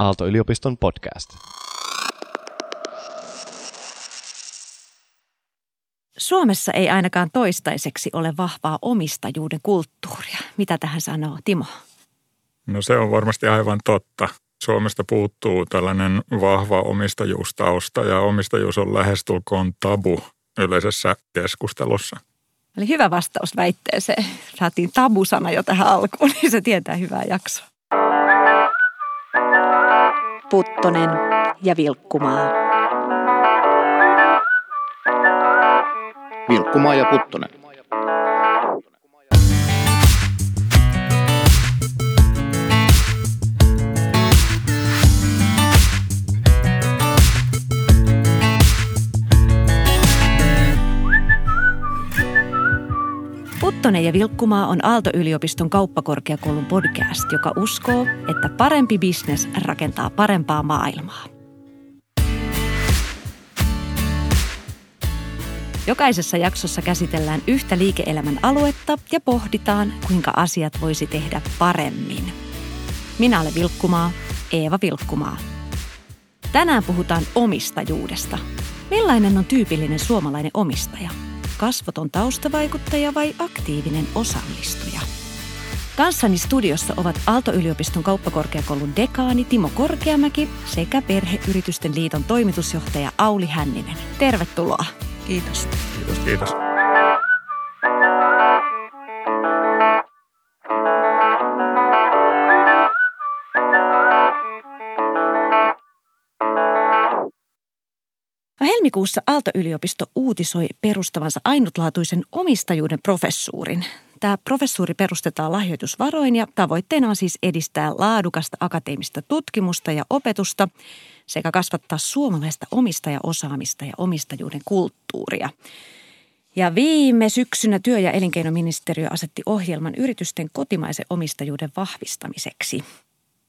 Aalto-yliopiston podcast. Suomessa ei ainakaan toistaiseksi ole vahvaa omistajuuden kulttuuria. Mitä tähän sanoo Timo? No se on varmasti aivan totta. Suomesta puuttuu tällainen vahva omistajuustausta ja omistajuus on lähestulkoon tabu yleisessä keskustelussa. Eli hyvä vastaus väitteeseen. Saatiin tabusana jo tähän alkuun, niin se tietää hyvää jaksoa. Puttonen ja Vilkkumaa. Vilkkumaa ja Puttonen. Puttonen ja Vilkkumaa on Aalto-yliopiston kauppakorkeakoulun podcast, joka uskoo, että parempi bisnes rakentaa parempaa maailmaa. Jokaisessa jaksossa käsitellään yhtä liike-elämän aluetta ja pohditaan, kuinka asiat voisi tehdä paremmin. Minä olen Vilkkumaa, Eeva Vilkkumaa. Tänään puhutaan omistajuudesta. Millainen on tyypillinen suomalainen omistaja? Kasvoton taustavaikuttaja vai aktiivinen osallistuja? Kanssani studiossa ovat Aalto-yliopiston kauppakorkeakoulun dekaani Timo Korkeamäki sekä Perheyritysten liiton toimitusjohtaja Auli Hänninen. Tervetuloa. Kiitos. Kiitos, kiitos. Helmikuussa Aalto-yliopisto uutisoi perustavansa ainutlaatuisen omistajuuden professuurin. Tämä professuuri perustetaan lahjoitusvaroin ja tavoitteena on siis edistää laadukasta akateemista tutkimusta ja opetusta sekä kasvattaa suomalaista omistajaosaamista ja omistajuuden kulttuuria. Ja viime syksynä työ- ja elinkeinoministeriö asetti ohjelman yritysten kotimaisen omistajuuden vahvistamiseksi.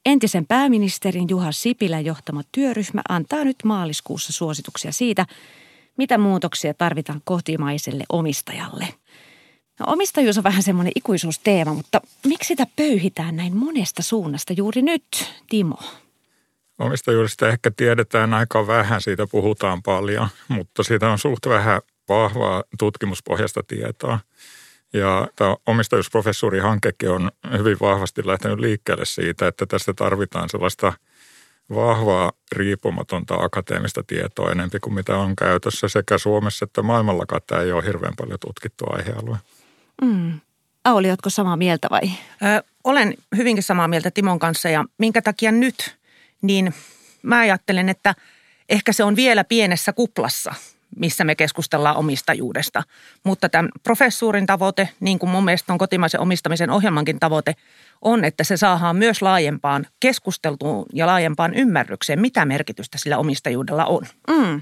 Entisen pääministerin Juha Sipilän johtama työryhmä antaa nyt maaliskuussa suosituksia siitä, mitä muutoksia tarvitaan kotimaiselle omistajalle. No, omistajuus on vähän semmoinen ikuisuusteema, mutta miksi sitä pöyhitään näin monesta suunnasta juuri nyt, Timo? Omistajuudesta ehkä tiedetään aika vähän, siitä puhutaan paljon, mutta siitä on suht vähän vahvaa tutkimuspohjasta tietoa. Ja tämä omistajuusprofessuurihankekin on hyvin vahvasti lähtenyt liikkeelle siitä, että tästä tarvitaan sellaista vahvaa, riippumatonta akateemista tietoa enempi kuin mitä on käytössä sekä Suomessa että maailmallakaan. Tämä ei ole hirveän paljon tutkittu aihealue. Mm. Auli, oletko samaa mieltä vai? Ö, olen hyvinkin samaa mieltä Timon kanssa ja minkä takia nyt, niin mä ajattelen, että ehkä se on vielä pienessä kuplassa – missä me keskustellaan omistajuudesta. Mutta tämän professuurin tavoite, niin kuin mun mielestä on kotimaisen omistamisen ohjelmankin tavoite, on, että se saadaan myös laajempaan keskusteltuun ja laajempaan ymmärrykseen, mitä merkitystä sillä omistajuudella on. Mm.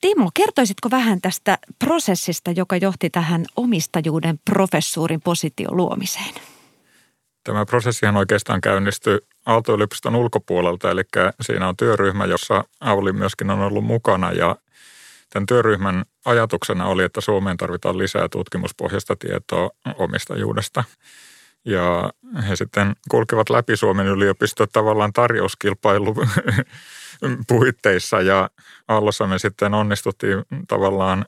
Timo, kertoisitko vähän tästä prosessista, joka johti tähän omistajuuden professuurin position luomiseen? Tämä prosessihan oikeastaan käynnistyi Aalto-yliopiston ulkopuolelta, eli siinä on työryhmä, jossa Auli myöskin on ollut mukana ja – Tämän työryhmän ajatuksena oli, että Suomeen tarvitaan lisää tutkimuspohjasta tietoa omistajuudesta. Ja he sitten kulkevat läpi Suomen yliopisto tavallaan tarjouskilpailu puitteissa ja Aallossa me sitten onnistuttiin tavallaan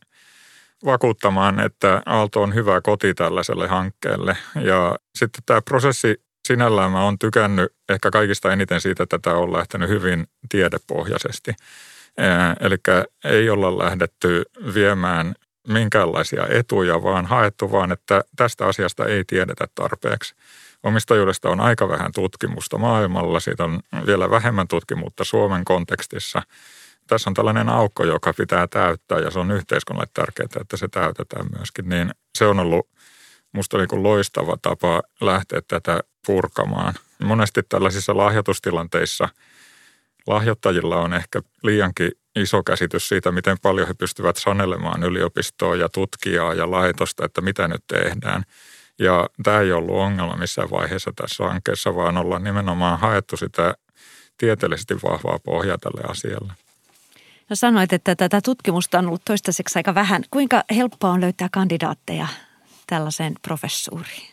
vakuuttamaan, että Aalto on hyvä koti tällaiselle hankkeelle. Ja sitten tämä prosessi sinällään mä oon tykännyt ehkä kaikista eniten siitä, että tämä on lähtenyt hyvin tiedepohjaisesti. Eli ei olla lähdetty viemään minkäänlaisia etuja, vaan haettu vaan, että tästä asiasta ei tiedetä tarpeeksi. Omistajuudesta on aika vähän tutkimusta maailmalla, siitä on vielä vähemmän tutkimuutta Suomen kontekstissa. Tässä on tällainen aukko, joka pitää täyttää ja se on yhteiskunnalle tärkeää, että se täytetään myöskin. Niin se on ollut musta niin kuin loistava tapa lähteä tätä purkamaan. Monesti tällaisissa lahjoitustilanteissa – lahjoittajilla on ehkä liiankin iso käsitys siitä, miten paljon he pystyvät sanelemaan yliopistoa ja tutkijaa ja laitosta, että mitä nyt tehdään. Ja tämä ei ollut ongelma missään vaiheessa tässä hankkeessa, vaan ollaan nimenomaan haettu sitä tieteellisesti vahvaa pohjaa tälle asialle. No sanoit, että tätä tutkimusta on ollut toistaiseksi aika vähän. Kuinka helppoa on löytää kandidaatteja tällaiseen professuuriin?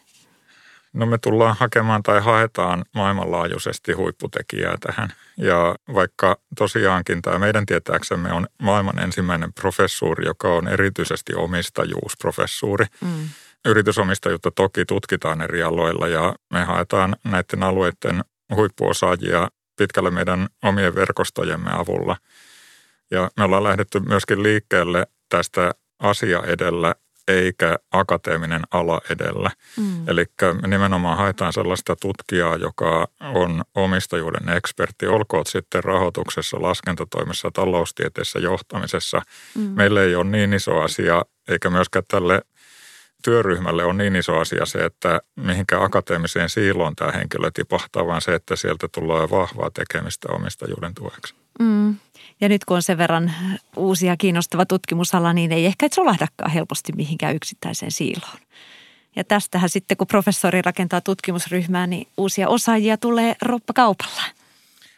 No me tullaan hakemaan tai haetaan maailmanlaajuisesti huipputekijää tähän. Ja vaikka tosiaankin tämä meidän tietääksemme on maailman ensimmäinen professuuri, joka on erityisesti omistajuusprofessuuri. Mm. Yritysomistajuutta toki tutkitaan eri aloilla ja me haetaan näiden alueiden huippuosaajia pitkälle meidän omien verkostojemme avulla. Ja me ollaan lähdetty myöskin liikkeelle tästä asia edellä eikä akateeminen ala edellä. Mm. Eli me nimenomaan haetaan sellaista tutkijaa, joka on omistajuuden ekspertti, olkoot sitten rahoituksessa, laskentatoimessa, taloustieteessä, johtamisessa. Mm. Meille ei ole niin iso asia, eikä myöskään tälle työryhmälle on niin iso asia se, että mihinkä akateemiseen siiloon tämä henkilö tipahtaa, vaan se, että sieltä tulee vahvaa tekemistä omistajuuden tueksi. Mm. Ja nyt kun on sen verran uusia kiinnostava tutkimusala, niin ei ehkä solahdakaan helposti mihinkään yksittäiseen siiloon. Ja tästähän sitten, kun professori rakentaa tutkimusryhmää, niin uusia osaajia tulee roppakaupalla.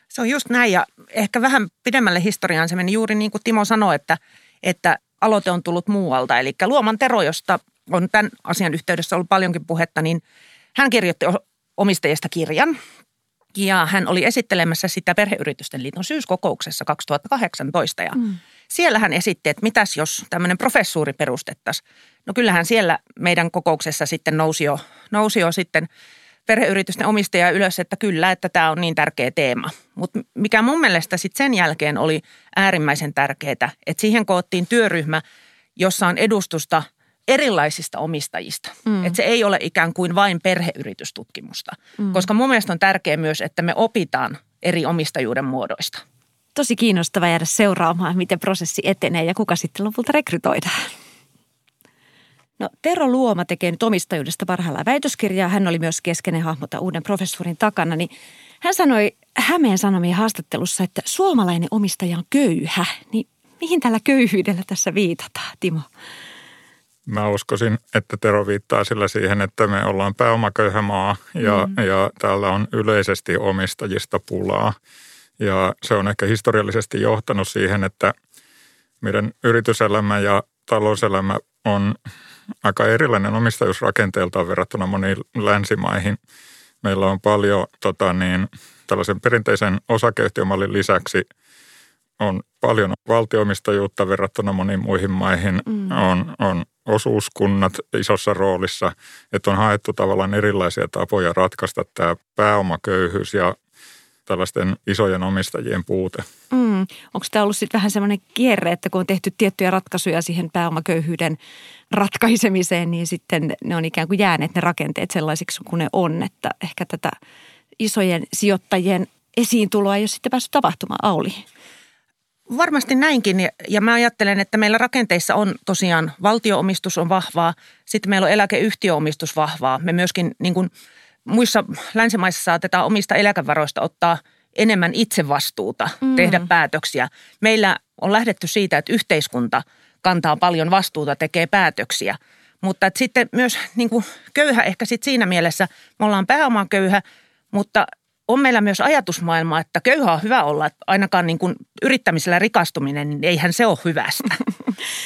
Se on just näin ja ehkä vähän pidemmälle historiaan se meni juuri niin kuin Timo sanoi, että, että aloite on tullut muualta. Eli Luoman Tero, josta on tämän asian yhteydessä ollut paljonkin puhetta, niin hän kirjoitti omistajista kirjan, ja hän oli esittelemässä sitä Perheyritysten liiton syyskokouksessa 2018 ja mm. siellä hän esitti, että mitäs jos tämmöinen professuuri perustettaisiin. No kyllähän siellä meidän kokouksessa sitten nousi jo, nousi jo sitten perheyritysten omistaja ylös, että kyllä, että tämä on niin tärkeä teema. Mutta mikä mun mielestä sitten sen jälkeen oli äärimmäisen tärkeää, että siihen koottiin työryhmä, jossa on edustusta – erilaisista omistajista. Mm. Että se ei ole ikään kuin vain perheyritystutkimusta. Mm. Koska mun mielestä on tärkeää myös, että me opitaan eri omistajuuden muodoista. Tosi kiinnostava jäädä seuraamaan, miten prosessi etenee ja kuka sitten lopulta rekrytoidaan. No, Tero Luoma tekee nyt omistajuudesta parhaillaan väitöskirjaa. Hän oli myös keskeinen hahmota uuden professuurin takana. Niin hän sanoi Hämeen Sanomien haastattelussa, että suomalainen omistaja on köyhä. Niin mihin tällä köyhyydellä tässä viitataan, Timo? Mä uskoisin, että Tero viittaa sillä siihen, että me ollaan pääomaköyhä maa ja, mm. ja täällä on yleisesti omistajista pulaa. Ja se on ehkä historiallisesti johtanut siihen, että meidän yrityselämä ja talouselämä on aika erilainen omistajuusrakenteeltaan verrattuna moniin länsimaihin. Meillä on paljon tota niin, tällaisen perinteisen osakeyhtiömallin lisäksi on paljon valtioomistajuutta verrattuna moniin muihin maihin. Mm. On, on osuuskunnat isossa roolissa, että on haettu tavallaan erilaisia tapoja ratkaista tämä pääomaköyhyys ja tällaisten isojen omistajien puute. Mm. Onko tämä ollut sitten vähän semmoinen kierre, että kun on tehty tiettyjä ratkaisuja siihen pääomaköyhyyden ratkaisemiseen, niin sitten ne on ikään kuin jääneet ne rakenteet sellaisiksi kuin ne on, että ehkä tätä isojen sijoittajien esiintuloa ei ole sitten päässyt tapahtumaan. Auli. Varmasti näinkin ja mä ajattelen, että meillä rakenteissa on tosiaan valtioomistus on vahvaa, sitten meillä on eläkeyhtiöomistus vahvaa. Me myöskin niin kuin muissa länsimaissa saatetaan omista eläkevaroista ottaa enemmän itsevastuuta, mm. tehdä päätöksiä. Meillä on lähdetty siitä, että yhteiskunta kantaa paljon vastuuta, tekee päätöksiä. Mutta että sitten myös niin kuin köyhä ehkä sitten siinä mielessä, me ollaan pääomaköyhä, mutta on meillä myös ajatusmaailma, että köyhä on hyvä olla, että ainakaan niin kuin yrittämisellä rikastuminen, niin eihän se ole hyvästä.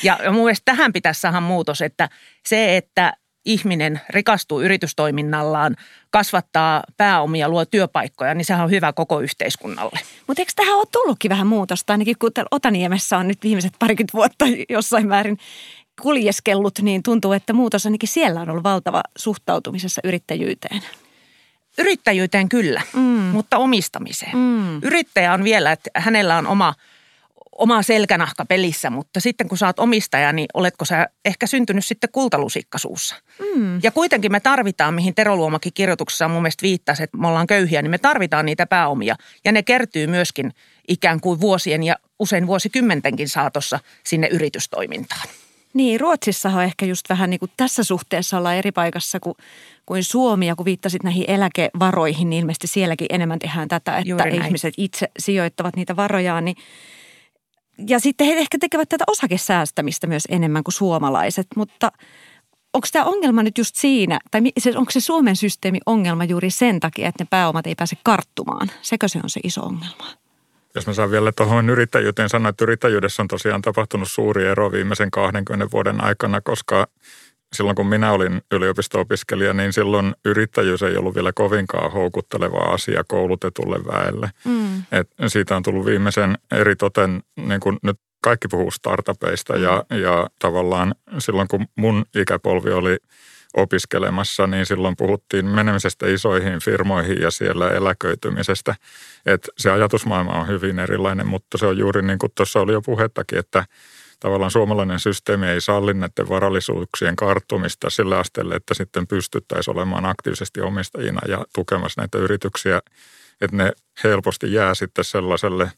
Ja, mun mielestä tähän pitäisi saada muutos, että se, että ihminen rikastuu yritystoiminnallaan, kasvattaa pääomia, luo työpaikkoja, niin sehän on hyvä koko yhteiskunnalle. Mutta eikö tähän ole tullutkin vähän muutosta, ainakin kun Otaniemessä on nyt viimeiset parikymmentä vuotta jossain määrin kuljeskellut, niin tuntuu, että muutos ainakin siellä on ollut valtava suhtautumisessa yrittäjyyteen. Yrittäjyyteen kyllä, mm. mutta omistamiseen. Mm. Yrittäjä on vielä, että hänellä on oma, oma selkänahka pelissä, mutta sitten kun sä oot omistaja, niin oletko sä ehkä syntynyt sitten kultalusikkasuussa. Mm. Ja kuitenkin me tarvitaan, mihin Tero Luomakin kirjoituksessa mun mielestä viittasi, että me ollaan köyhiä, niin me tarvitaan niitä pääomia. Ja ne kertyy myöskin ikään kuin vuosien ja usein vuosikymmentenkin saatossa sinne yritystoimintaan. Niin, Ruotsissa on ehkä just vähän niin kuin tässä suhteessa ollaan eri paikassa kuin, kuin Suomi. Ja kun viittasit näihin eläkevaroihin, niin ilmeisesti sielläkin enemmän tehdään tätä, että ihmiset itse sijoittavat niitä varojaan. Niin, ja sitten he ehkä tekevät tätä osakesäästämistä myös enemmän kuin suomalaiset, mutta onko tämä ongelma nyt just siinä, tai onko se Suomen systeemi ongelma juuri sen takia, että ne pääomat ei pääse karttumaan? Sekö se on se iso ongelma? Jos mä saan vielä tuohon yrittäjyyteen sanoa, että yrittäjyydessä on tosiaan tapahtunut suuri ero viimeisen 20 vuoden aikana, koska silloin kun minä olin yliopisto-opiskelija, niin silloin yrittäjyys ei ollut vielä kovinkaan houkutteleva asia koulutetulle väelle. Mm. Et siitä on tullut viimeisen eri toten, niin kuin nyt kaikki puhuu startupeista ja, ja tavallaan silloin kun mun ikäpolvi oli opiskelemassa, niin silloin puhuttiin menemisestä isoihin firmoihin ja siellä eläköitymisestä. Et se ajatusmaailma on hyvin erilainen, mutta se on juuri niin kuin tuossa oli jo puhettakin, että tavallaan suomalainen systeemi ei salli näiden varallisuuksien karttumista sillä asteelle, että sitten pystyttäisiin olemaan aktiivisesti omistajina ja tukemassa näitä yrityksiä, että ne helposti jää sitten sellaiselle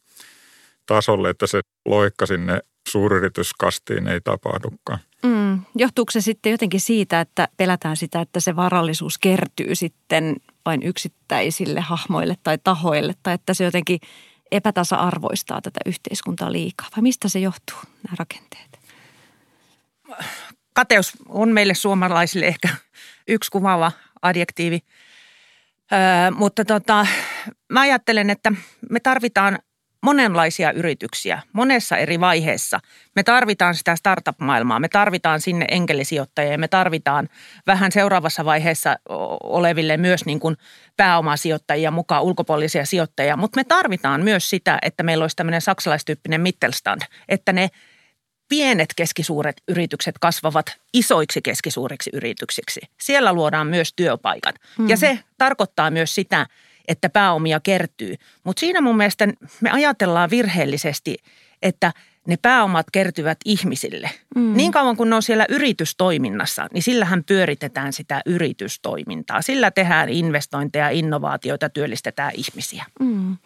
tasolle, että se loikka sinne suuryrityskastiin ei tapahdukaan. Mm. Johtuuko se sitten jotenkin siitä, että pelätään sitä, että se varallisuus kertyy sitten vain yksittäisille hahmoille tai tahoille, tai että se jotenkin epätasa-arvoistaa tätä yhteiskuntaa liikaa? Vai mistä se johtuu, nämä rakenteet? Kateus on meille suomalaisille ehkä yksi kuvaava adjektiivi. Öö, mutta tota, mä ajattelen, että me tarvitaan monenlaisia yrityksiä monessa eri vaiheessa. Me tarvitaan sitä startup-maailmaa, me tarvitaan sinne enkelisijoittajia me tarvitaan vähän seuraavassa vaiheessa oleville myös niin kuin pääomasijoittajia mukaan, ulkopuolisia sijoittajia. Mutta me tarvitaan myös sitä, että meillä olisi tämmöinen saksalaistyyppinen Mittelstand, että ne pienet keskisuuret yritykset kasvavat isoiksi keskisuuriksi yrityksiksi. Siellä luodaan myös työpaikat. Hmm. Ja se tarkoittaa myös sitä, että pääomia kertyy. Mutta siinä mun mielestä me ajatellaan virheellisesti, että ne pääomat kertyvät ihmisille. Mm. Niin kauan kun ne on siellä yritystoiminnassa, niin sillähän pyöritetään sitä yritystoimintaa. Sillä tehdään investointeja, innovaatioita, työllistetään ihmisiä. Mm.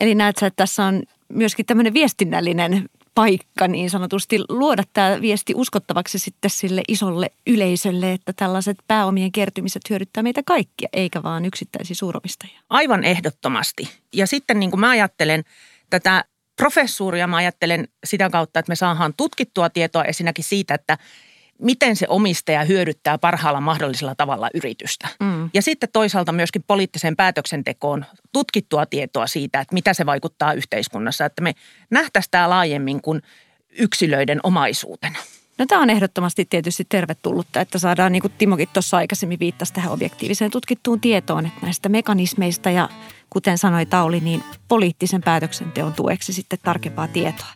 Eli näet sä, että tässä on myöskin tämmöinen viestinnällinen paikka niin sanotusti luoda tämä viesti uskottavaksi sitten sille isolle yleisölle, että tällaiset pääomien kertymiset hyödyttää meitä kaikkia, eikä vaan yksittäisiä suuromistajia. Aivan ehdottomasti. Ja sitten niin kuin mä ajattelen tätä professuuria, mä ajattelen sitä kautta, että me saadaan tutkittua tietoa ensinnäkin siitä, että miten se omistaja hyödyttää parhaalla mahdollisella tavalla yritystä. Mm. Ja sitten toisaalta myöskin poliittiseen päätöksentekoon tutkittua tietoa siitä, että mitä se vaikuttaa yhteiskunnassa. Että me nähtäisiin tämä laajemmin kuin yksilöiden omaisuutena. No tämä on ehdottomasti tietysti tervetullutta, että saadaan, niin kuin Timokin tuossa aikaisemmin viittasi tähän objektiiviseen tutkittuun tietoon, että näistä mekanismeista ja kuten sanoi Tauli, niin poliittisen päätöksenteon tueksi sitten tarkempaa tietoa.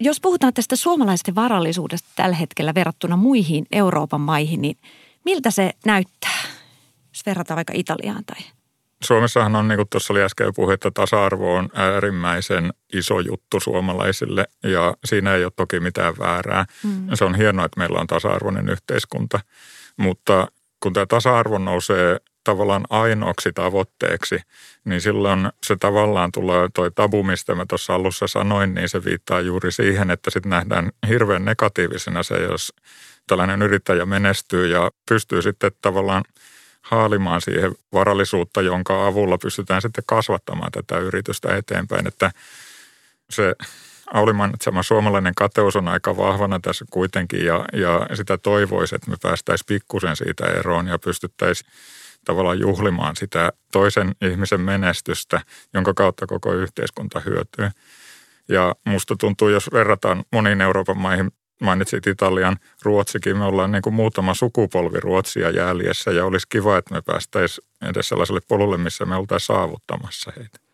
Jos puhutaan tästä suomalaisten varallisuudesta tällä hetkellä verrattuna muihin Euroopan maihin, niin miltä se näyttää, jos verrataan vaikka Italiaan tai Suomessahan on, niin kuin tuossa oli äsken puhe, että tasa-arvo on äärimmäisen iso juttu suomalaisille ja siinä ei ole toki mitään väärää. Mm. Se on hienoa, että meillä on tasa-arvoinen yhteiskunta, mutta kun tämä tasa-arvo nousee tavallaan ainoaksi tavoitteeksi, niin silloin se tavallaan tulee, toi tabu, mistä mä tuossa alussa sanoin, niin se viittaa juuri siihen, että sitten nähdään hirveän negatiivisena se, jos tällainen yrittäjä menestyy ja pystyy sitten tavallaan haalimaan siihen varallisuutta, jonka avulla pystytään sitten kasvattamaan tätä yritystä eteenpäin, että se Auli mainitsema suomalainen kateus on aika vahvana tässä kuitenkin ja, ja sitä toivoisi, että me päästäisiin pikkusen siitä eroon ja pystyttäisiin tavallaan juhlimaan sitä toisen ihmisen menestystä, jonka kautta koko yhteiskunta hyötyy. Ja musta tuntuu, jos verrataan moniin Euroopan maihin, mainitsit Italian, Ruotsikin, me ollaan niin kuin muutama sukupolvi Ruotsia jäljessä ja olisi kiva, että me päästäisiin edes sellaiselle polulle, missä me oltaisiin saavuttamassa heitä.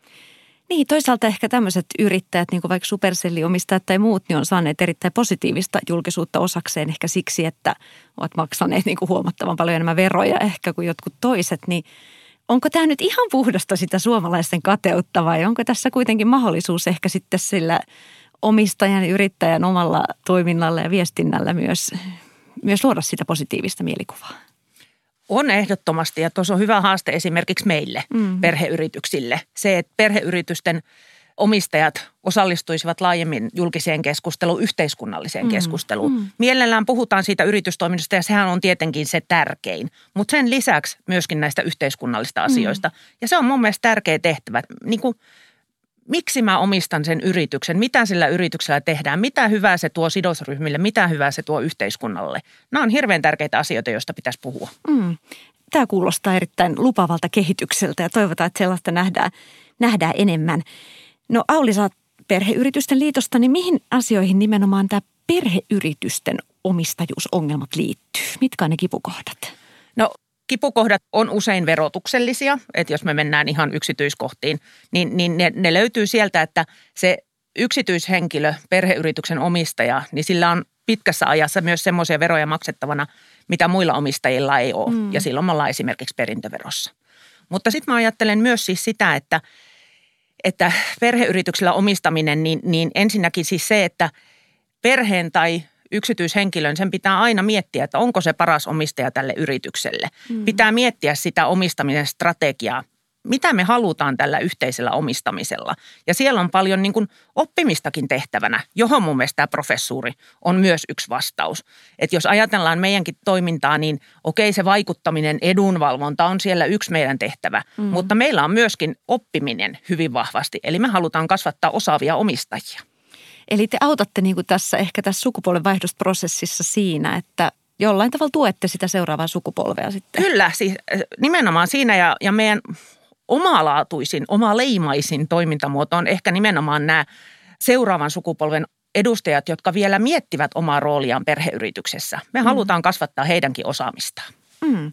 Niin, toisaalta ehkä tämmöiset yrittäjät, niin kuin vaikka supercelliomistajat tai muut, niin on saaneet erittäin positiivista julkisuutta osakseen ehkä siksi, että ovat maksaneet niin kuin huomattavan paljon enemmän veroja ehkä kuin jotkut toiset, niin onko tämä nyt ihan puhdasta sitä suomalaisten kateutta vai onko tässä kuitenkin mahdollisuus ehkä sitten sillä omistajan ja yrittäjän omalla toiminnalla ja viestinnällä myös, myös luoda sitä positiivista mielikuvaa? On ehdottomasti ja tuossa on hyvä haaste esimerkiksi meille, mm. perheyrityksille. Se, että perheyritysten omistajat osallistuisivat laajemmin julkiseen keskusteluun, yhteiskunnalliseen mm. keskusteluun. Mm. Mielellään puhutaan siitä yritystoiminnasta ja sehän on tietenkin se tärkein, mutta sen lisäksi myöskin näistä yhteiskunnallista mm. asioista. Ja se on mun mielestä tärkeä tehtävä. Niin kuin miksi mä omistan sen yrityksen, mitä sillä yrityksellä tehdään, mitä hyvää se tuo sidosryhmille, mitä hyvää se tuo yhteiskunnalle. Nämä on hirveän tärkeitä asioita, joista pitäisi puhua. Mm. Tämä kuulostaa erittäin lupavalta kehitykseltä ja toivotaan, että sellaista nähdään, nähdään enemmän. No Auli, sä perheyritysten liitosta, niin mihin asioihin nimenomaan tämä perheyritysten omistajuusongelmat liittyy? Mitkä on ne kipukohdat? No kipukohdat on usein verotuksellisia, että jos me mennään ihan yksityiskohtiin, niin, niin ne, ne löytyy sieltä, että se yksityishenkilö, perheyrityksen omistaja, niin sillä on pitkässä ajassa myös semmoisia veroja maksettavana, mitä muilla omistajilla ei ole. Mm. Ja silloin me ollaan esimerkiksi perintöverossa. Mutta sitten mä ajattelen myös siis sitä, että, että perheyrityksellä omistaminen, niin, niin ensinnäkin siis se, että perheen tai yksityishenkilön, sen pitää aina miettiä, että onko se paras omistaja tälle yritykselle. Mm. Pitää miettiä sitä omistamisen strategiaa. Mitä me halutaan tällä yhteisellä omistamisella? Ja siellä on paljon niin kuin oppimistakin tehtävänä, johon mun mielestä tämä professuuri on myös yksi vastaus. Että jos ajatellaan meidänkin toimintaa, niin okei se vaikuttaminen, edunvalvonta on siellä yksi meidän tehtävä. Mm. Mutta meillä on myöskin oppiminen hyvin vahvasti. Eli me halutaan kasvattaa osaavia omistajia. Eli te autatte niin kuin tässä ehkä tässä sukupolvenvaihdosprosessissa siinä, että jollain tavalla tuette sitä seuraavaa sukupolvea sitten. Kyllä, siis äh, nimenomaan siinä ja, ja meidän omalaatuisin, omaleimaisin toimintamuoto on ehkä nimenomaan nämä seuraavan sukupolven edustajat, jotka vielä miettivät omaa rooliaan perheyrityksessä. Me mm. halutaan kasvattaa heidänkin osaamistaan. Mm.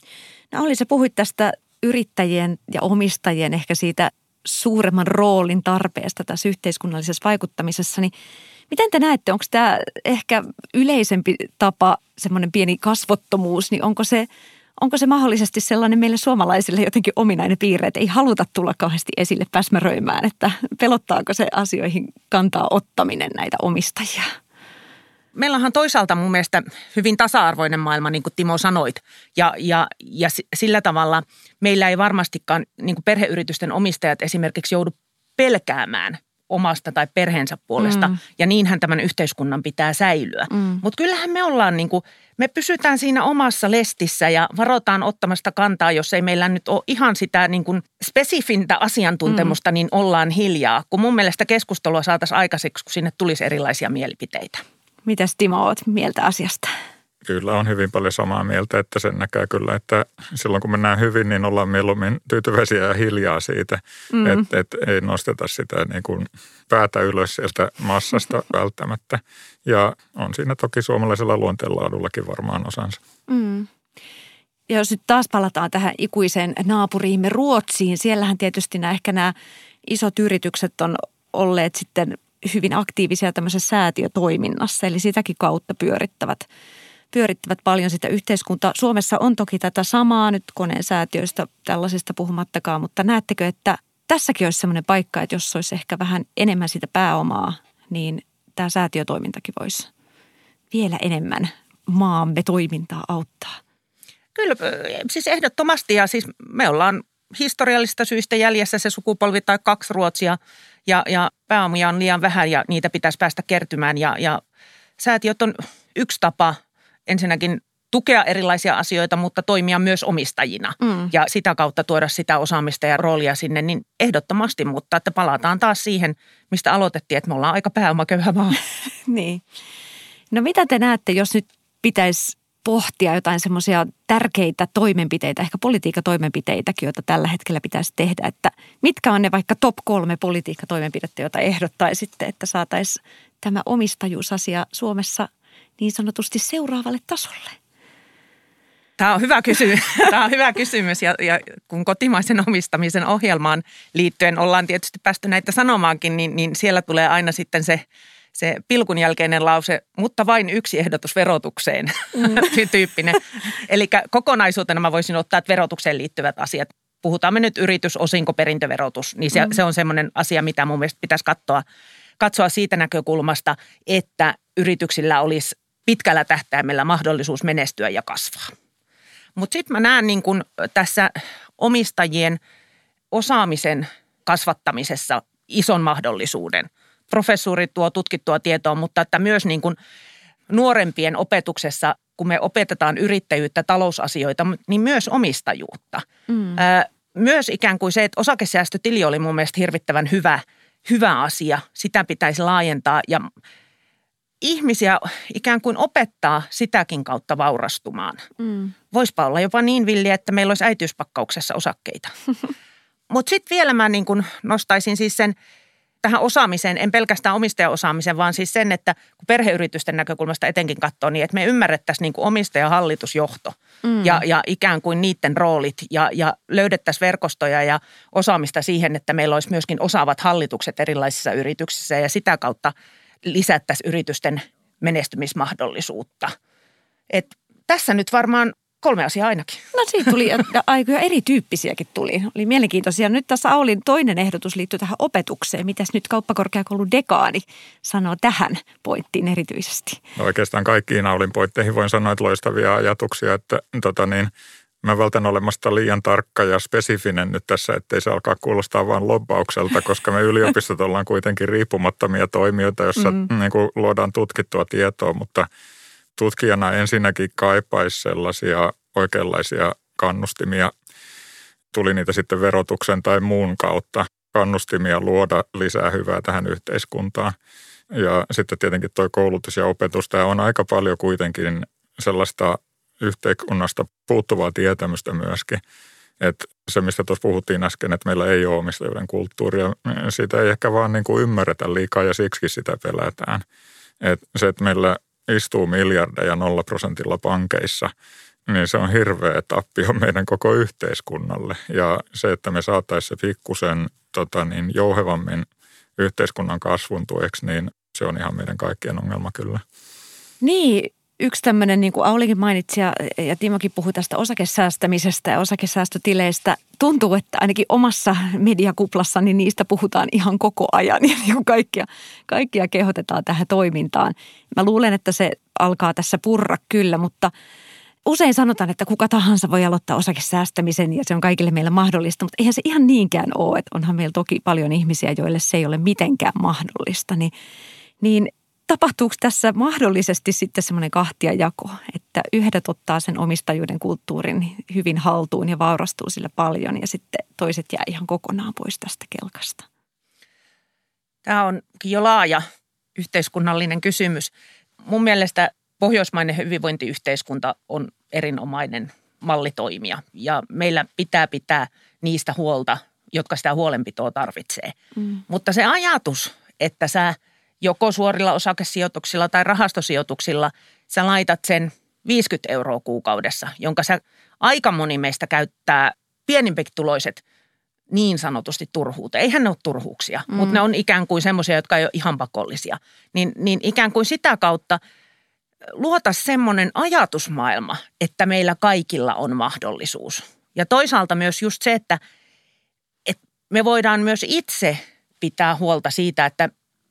No oli se puhuit tästä yrittäjien ja omistajien ehkä siitä suuremman roolin tarpeesta tässä yhteiskunnallisessa vaikuttamisessa, niin miten te näette, onko tämä ehkä yleisempi tapa, semmoinen pieni kasvottomuus, niin onko se, onko se mahdollisesti sellainen meille suomalaisille jotenkin ominainen piirre, että ei haluta tulla kauheasti esille päsmäröimään, että pelottaako se asioihin kantaa ottaminen näitä omistajia? Meillä onhan toisaalta mun mielestä hyvin tasa-arvoinen maailma, niin kuin Timo sanoit. Ja, ja, ja sillä tavalla meillä ei varmastikaan niin kuin perheyritysten omistajat esimerkiksi joudu pelkäämään omasta tai perheensä puolesta. Mm. Ja niinhän tämän yhteiskunnan pitää säilyä. Mm. Mutta kyllähän me ollaan niin kuin, me pysytään siinä omassa lestissä ja varotaan ottamasta kantaa, jos ei meillä nyt ole ihan sitä niin kuin spesifintä asiantuntemusta, mm. niin ollaan hiljaa. Kun mun mielestä keskustelua saataisiin aikaiseksi, kun sinne tulisi erilaisia mielipiteitä. Mitäs Timo oot mieltä asiasta? Kyllä on hyvin paljon samaa mieltä, että sen näkee kyllä, että silloin kun mennään hyvin, niin ollaan mieluummin tyytyväisiä ja hiljaa siitä, mm. että, että ei nosteta sitä niin kuin päätä ylös sieltä massasta välttämättä. Ja on siinä toki suomalaisella luonteenlaadullakin varmaan osansa. Mm. Ja jos nyt taas palataan tähän ikuiseen naapuriimme Ruotsiin, siellähän tietysti nämä, ehkä nämä isot yritykset on olleet sitten hyvin aktiivisia tämmöisessä säätiötoiminnassa, eli sitäkin kautta pyörittävät, pyörittävät paljon sitä yhteiskuntaa. Suomessa on toki tätä samaa nyt koneen säätiöistä tällaisista puhumattakaan, mutta näettekö, että tässäkin olisi semmoinen paikka, että jos olisi ehkä vähän enemmän sitä pääomaa, niin tämä säätiötoimintakin voisi vielä enemmän maamme toimintaa auttaa. Kyllä, siis ehdottomasti ja siis me ollaan historiallista syistä jäljessä se sukupolvi tai kaksi Ruotsia ja, ja pääomia on liian vähän ja niitä pitäisi päästä kertymään ja, ja säätiöt on yksi tapa ensinnäkin tukea erilaisia asioita, mutta toimia myös omistajina mm. ja sitä kautta tuoda sitä osaamista ja roolia sinne, niin ehdottomasti, mutta että palataan taas siihen, mistä aloitettiin, että me ollaan aika pääomaköyhä maa. niin. No mitä te näette, jos nyt pitäisi pohtia jotain semmoisia tärkeitä toimenpiteitä, ehkä politiikkatoimenpiteitäkin, joita tällä hetkellä pitäisi tehdä, että mitkä on ne vaikka top kolme politiikkatoimenpidettä, joita ehdottaisitte, että saataisiin tämä omistajuusasia Suomessa niin sanotusti seuraavalle tasolle? Tämä on hyvä kysymys, Tämä on hyvä kysymys ja, ja kun kotimaisen omistamisen ohjelmaan liittyen ollaan tietysti päästy näitä sanomaankin, niin, niin siellä tulee aina sitten se – se pilkun jälkeinen lause, mutta vain yksi ehdotus verotukseen mm. tyyppinen. Eli kokonaisuutena mä voisin ottaa, että verotukseen liittyvät asiat. Puhutaan me nyt yritys, osinko, perintöverotus, niin se, mm. se on semmoinen asia, mitä mun mielestä pitäisi katsoa, katsoa siitä näkökulmasta, että yrityksillä olisi pitkällä tähtäimellä mahdollisuus menestyä ja kasvaa. Mutta sitten mä näen niin kun tässä omistajien osaamisen kasvattamisessa ison mahdollisuuden – professuuri tuo tutkittua tietoa, mutta että myös niin kuin nuorempien opetuksessa, kun me opetetaan yrittäjyyttä, talousasioita, niin myös omistajuutta. Mm. myös ikään kuin se, että osakesäästötili oli mun mielestä hirvittävän hyvä hyvä asia. Sitä pitäisi laajentaa ja ihmisiä ikään kuin opettaa sitäkin kautta vaurastumaan. Mm. Voispa olla jopa niin villiä, että meillä olisi äitiyspakkauksessa osakkeita. Mutta sitten vielä mä niin kun nostaisin siis sen tähän osaamiseen, en pelkästään omistajaosaamisen, vaan siis sen, että kun perheyritysten näkökulmasta etenkin katsoo, niin että me ymmärrettäisiin niin omistajahallitusjohto mm. ja, ja ikään kuin niiden roolit ja, ja löydettäisiin verkostoja ja osaamista siihen, että meillä olisi myöskin osaavat hallitukset erilaisissa yrityksissä ja sitä kautta lisättäisiin yritysten menestymismahdollisuutta. Et tässä nyt varmaan Kolme asiaa ainakin. No siitä tuli aikoja erityyppisiäkin tuli. Oli mielenkiintoisia. Nyt tässä Aulin toinen ehdotus liittyy tähän opetukseen. Mitäs nyt kauppakorkeakoulun dekaani sanoo tähän pointtiin erityisesti? No oikeastaan kaikkiin Aulin pointteihin voin sanoa, että loistavia ajatuksia, että tota niin, Mä vältän olemasta liian tarkka ja spesifinen nyt tässä, ettei se alkaa kuulostaa vain lobbaukselta, koska me yliopistot ollaan kuitenkin riippumattomia toimijoita, joissa mm. niin kuin luodaan tutkittua tietoa, mutta – tutkijana ensinnäkin kaipaisi sellaisia oikeanlaisia kannustimia. Tuli niitä sitten verotuksen tai muun kautta kannustimia luoda lisää hyvää tähän yhteiskuntaan. Ja sitten tietenkin tuo koulutus ja opetus, tämä on aika paljon kuitenkin sellaista yhteiskunnasta puuttuvaa tietämystä myöskin. Että se, mistä tuossa puhuttiin äsken, että meillä ei ole omistajuuden kulttuuria, sitä ei ehkä vaan niin kuin ymmärretä liikaa ja siksi sitä pelätään. Et se, että meillä istuu miljardeja nolla prosentilla pankeissa, niin se on hirveä tappio meidän koko yhteiskunnalle. Ja se, että me saataisiin se pikkusen tota niin, jouhevammin yhteiskunnan kasvun tueksi, niin se on ihan meidän kaikkien ongelma kyllä. Niin, yksi tämmöinen, niin kuin Aulikin mainitsi ja, ja Timokin puhui tästä osakesäästämisestä ja osakesäästötileistä. Tuntuu, että ainakin omassa mediakuplassa niin niistä puhutaan ihan koko ajan ja niin kuin kaikkia, kaikkia kehotetaan tähän toimintaan. Mä luulen, että se alkaa tässä purra kyllä, mutta usein sanotaan, että kuka tahansa voi aloittaa osakesäästämisen ja se on kaikille meillä mahdollista, mutta eihän se ihan niinkään ole. Että onhan meillä toki paljon ihmisiä, joille se ei ole mitenkään mahdollista. Niin, niin tapahtuuko tässä mahdollisesti sitten semmoinen kahtiajako, että yhdet ottaa sen omistajuuden kulttuurin hyvin haltuun ja vaurastuu sillä paljon ja sitten toiset jää ihan kokonaan pois tästä kelkasta? Tämä on jo laaja yhteiskunnallinen kysymys. Mun mielestä pohjoismainen hyvinvointiyhteiskunta on erinomainen malli toimia ja meillä pitää pitää niistä huolta, jotka sitä huolenpitoa tarvitsee. Mm. Mutta se ajatus, että sä – joko suorilla osakesijoituksilla tai rahastosijoituksilla sä laitat sen 50 euroa kuukaudessa, jonka sä aika moni meistä käyttää tuloiset niin sanotusti turhuuteen. Eihän ne ole turhuuksia, mm. mutta ne on ikään kuin semmoisia, jotka ei ole ihan pakollisia. Niin, niin ikään kuin sitä kautta luota semmoinen ajatusmaailma, että meillä kaikilla on mahdollisuus. Ja toisaalta myös just se, että, että me voidaan myös itse pitää huolta siitä, että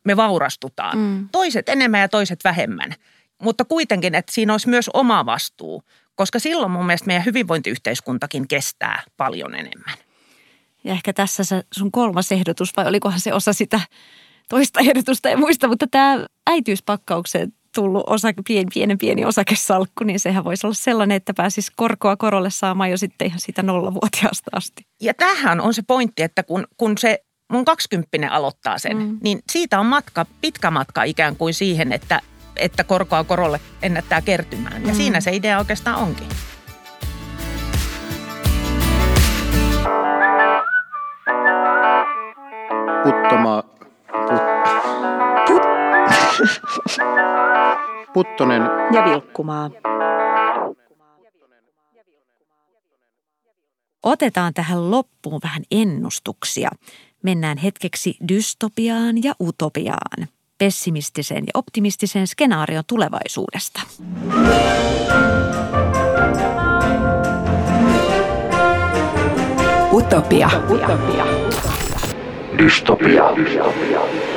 me vaurastutaan. Mm. Toiset enemmän ja toiset vähemmän. Mutta kuitenkin, että siinä olisi myös oma vastuu, koska silloin mun mielestä meidän hyvinvointiyhteiskuntakin kestää paljon enemmän. Ja ehkä tässä se sun kolmas ehdotus, vai olikohan se osa sitä toista ehdotusta, en muista, mutta tämä äitiyspakkauksen tullut osa, pieni, pienen pieni osakesalkku, niin sehän voisi olla sellainen, että pääsisi korkoa korolle saamaan jo sitten ihan siitä nollavuotiaasta asti. Ja tähän on se pointti, että kun, kun se mun kaksikymppinen aloittaa sen, mm. niin siitä on matka, pitkä matka ikään kuin siihen, että, että korkoa korolle ennättää kertymään. Ja mm. siinä se idea oikeastaan onkin. Puttoma... Put, put, Puttonen. Ja Vilkkumaa. Otetaan tähän loppuun vähän ennustuksia mennään hetkeksi dystopiaan ja utopiaan, pessimistiseen ja optimistiseen skenaarion tulevaisuudesta. Utopia. Utopia. Dystopia. Dystopia.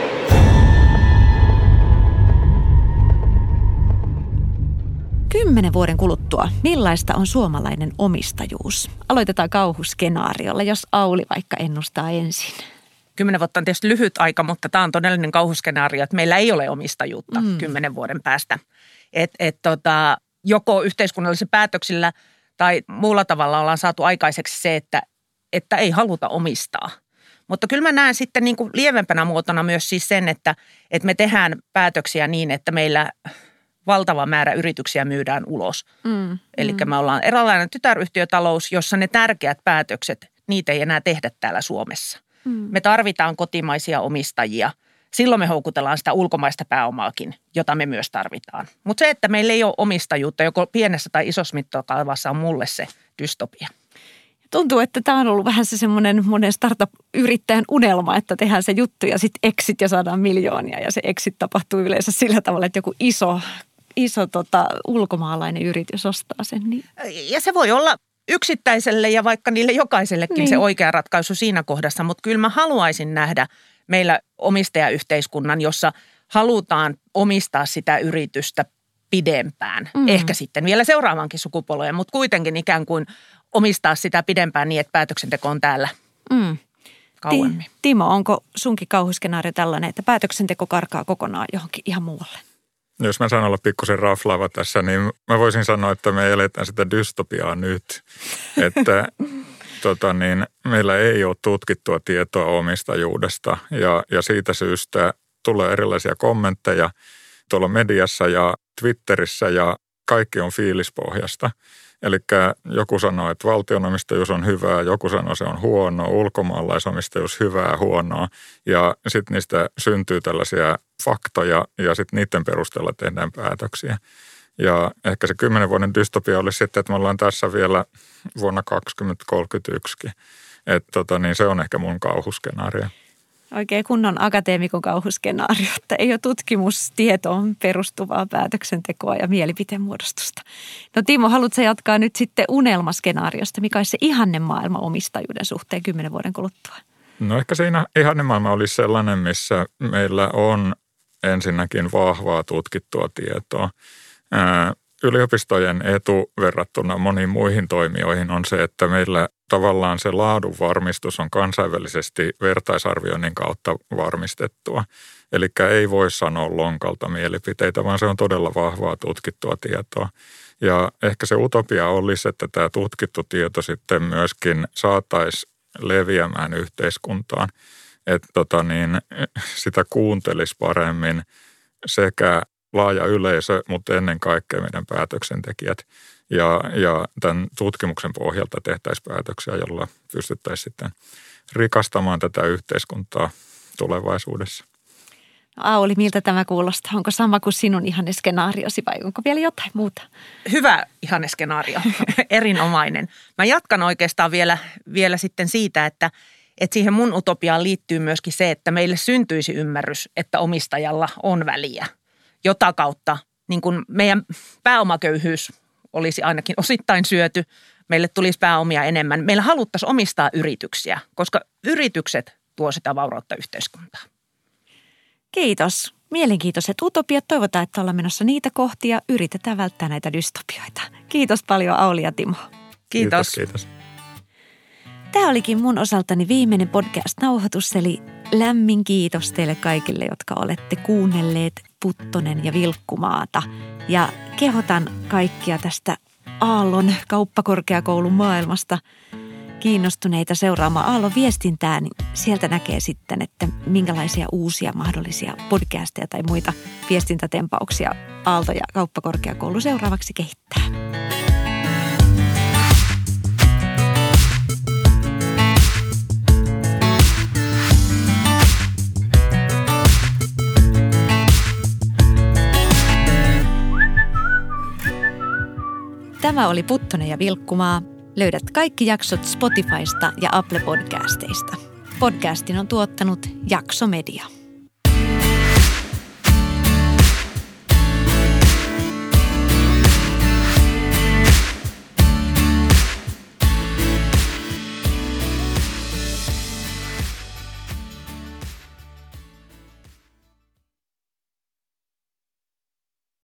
Kymmenen vuoden kuluttua, millaista on suomalainen omistajuus? Aloitetaan kauhuskenaariolla, jos Auli vaikka ennustaa ensin. Kymmenen vuotta on tietysti lyhyt aika, mutta tämä on todellinen kauhuskenaario, että meillä ei ole omistajuutta mm. kymmenen vuoden päästä. Et, et tota, joko yhteiskunnallisilla päätöksillä tai muulla tavalla ollaan saatu aikaiseksi se, että, että ei haluta omistaa. Mutta kyllä mä näen sitten niin kuin lievempänä muotona myös siis sen, että, että me tehdään päätöksiä niin, että meillä valtava määrä yrityksiä myydään ulos. Mm, Eli mm. me ollaan eräänlainen tytäryhtiötalous, jossa ne tärkeät päätökset, niitä ei enää tehdä täällä Suomessa. Mm. Me tarvitaan kotimaisia omistajia. Silloin me houkutellaan sitä ulkomaista pääomaakin, jota me myös tarvitaan. Mutta se, että meillä ei ole omistajuutta joko pienessä tai isossa mittakaavassa on mulle se dystopia. Tuntuu, että tämä on ollut vähän se semmoinen monen startup-yrittäjän unelma, että tehdään se juttu ja sitten exit ja saadaan miljoonia. Ja se exit tapahtuu yleensä sillä tavalla, että joku iso, iso tota, ulkomaalainen yritys ostaa sen. Niin. Ja se voi olla yksittäiselle ja vaikka niille jokaisellekin niin. se oikea ratkaisu siinä kohdassa, mutta kyllä mä haluaisin nähdä meillä omistajayhteiskunnan, jossa halutaan omistaa sitä yritystä pidempään. Mm. Ehkä sitten vielä seuraavankin sukupolven, mutta kuitenkin ikään kuin omistaa sitä pidempään niin, että päätöksenteko on täällä mm. kauemmin. Timo, onko sunkin kauhuskenaario tällainen, että päätöksenteko karkaa kokonaan johonkin ihan muualle? Jos mä sanon olla pikkusen raflaava tässä, niin mä voisin sanoa, että me eletään sitä dystopiaa nyt. Että tota niin, meillä ei ole tutkittua tietoa omistajuudesta ja, ja siitä syystä tulee erilaisia kommentteja tuolla mediassa ja Twitterissä ja kaikki on fiilispohjasta. Eli joku sanoo, että valtionomistajuus on hyvää, joku sanoo, se on huono, ulkomaalaisomistajuus hyvää, huonoa. Ja sitten niistä syntyy tällaisia faktoja ja sitten niiden perusteella tehdään päätöksiä. Ja ehkä se kymmenen vuoden dystopia olisi sitten, että me ollaan tässä vielä vuonna 2031. Että tota, niin se on ehkä mun kauhuskenaario oikein kunnon akateemikon kauhuskenaario, että ei ole tutkimustietoon perustuvaa päätöksentekoa ja mielipiteen muodostusta. No Timo, haluatko jatkaa nyt sitten unelmaskenaariosta, mikä olisi se ihanne maailma omistajuuden suhteen kymmenen vuoden kuluttua? No ehkä siinä ihanne maailma olisi sellainen, missä meillä on ensinnäkin vahvaa tutkittua tietoa. Yliopistojen etu verrattuna moniin muihin toimijoihin on se, että meillä tavallaan se laadun varmistus on kansainvälisesti vertaisarvioinnin kautta varmistettua. Eli ei voi sanoa lonkalta mielipiteitä, vaan se on todella vahvaa tutkittua tietoa. Ja ehkä se utopia olisi, että tämä tutkittu tieto sitten myöskin saataisiin leviämään yhteiskuntaan. Että tota niin, sitä kuuntelisi paremmin sekä laaja yleisö, mutta ennen kaikkea meidän päätöksentekijät. Ja, ja tämän tutkimuksen pohjalta tehtäisiin päätöksiä, jolla pystyttäisiin sitten rikastamaan tätä yhteiskuntaa tulevaisuudessa. No Auli, miltä tämä kuulostaa? Onko sama kuin sinun ihanne skenaariosi vai onko vielä jotain muuta? Hyvä ihanne skenaario, erinomainen. Mä jatkan oikeastaan vielä, vielä sitten siitä, että, että siihen mun utopiaan liittyy myöskin se, että meille syntyisi ymmärrys, että omistajalla on väliä – jota kautta niin kuin meidän pääomaköyhyys olisi ainakin osittain syöty. Meille tulisi pääomia enemmän. Meillä haluttaisiin omistaa yrityksiä, koska yritykset tuo sitä vaurautta yhteiskuntaan. Kiitos. Mielenkiintoiset utopiat. Toivotaan, että ollaan menossa niitä kohtia. Yritetään välttää näitä dystopioita. Kiitos paljon Auli ja Timo. Kiitos. Kiitos. kiitos. Tämä olikin mun osaltani viimeinen podcast-nauhoitus, eli lämmin kiitos teille kaikille, jotka olette kuunnelleet Puttonen ja Vilkkumaata. Ja kehotan kaikkia tästä Aallon kauppakorkeakoulun maailmasta kiinnostuneita seuraamaan Aallon viestintää, niin sieltä näkee sitten, että minkälaisia uusia mahdollisia podcasteja tai muita viestintätempauksia Aalto ja kauppakorkeakoulu seuraavaksi kehittää. Tämä oli Puttonen ja Vilkkumaa. Löydät kaikki jaksot Spotifysta ja Apple Podcasteista. Podcastin on tuottanut Jakso Media.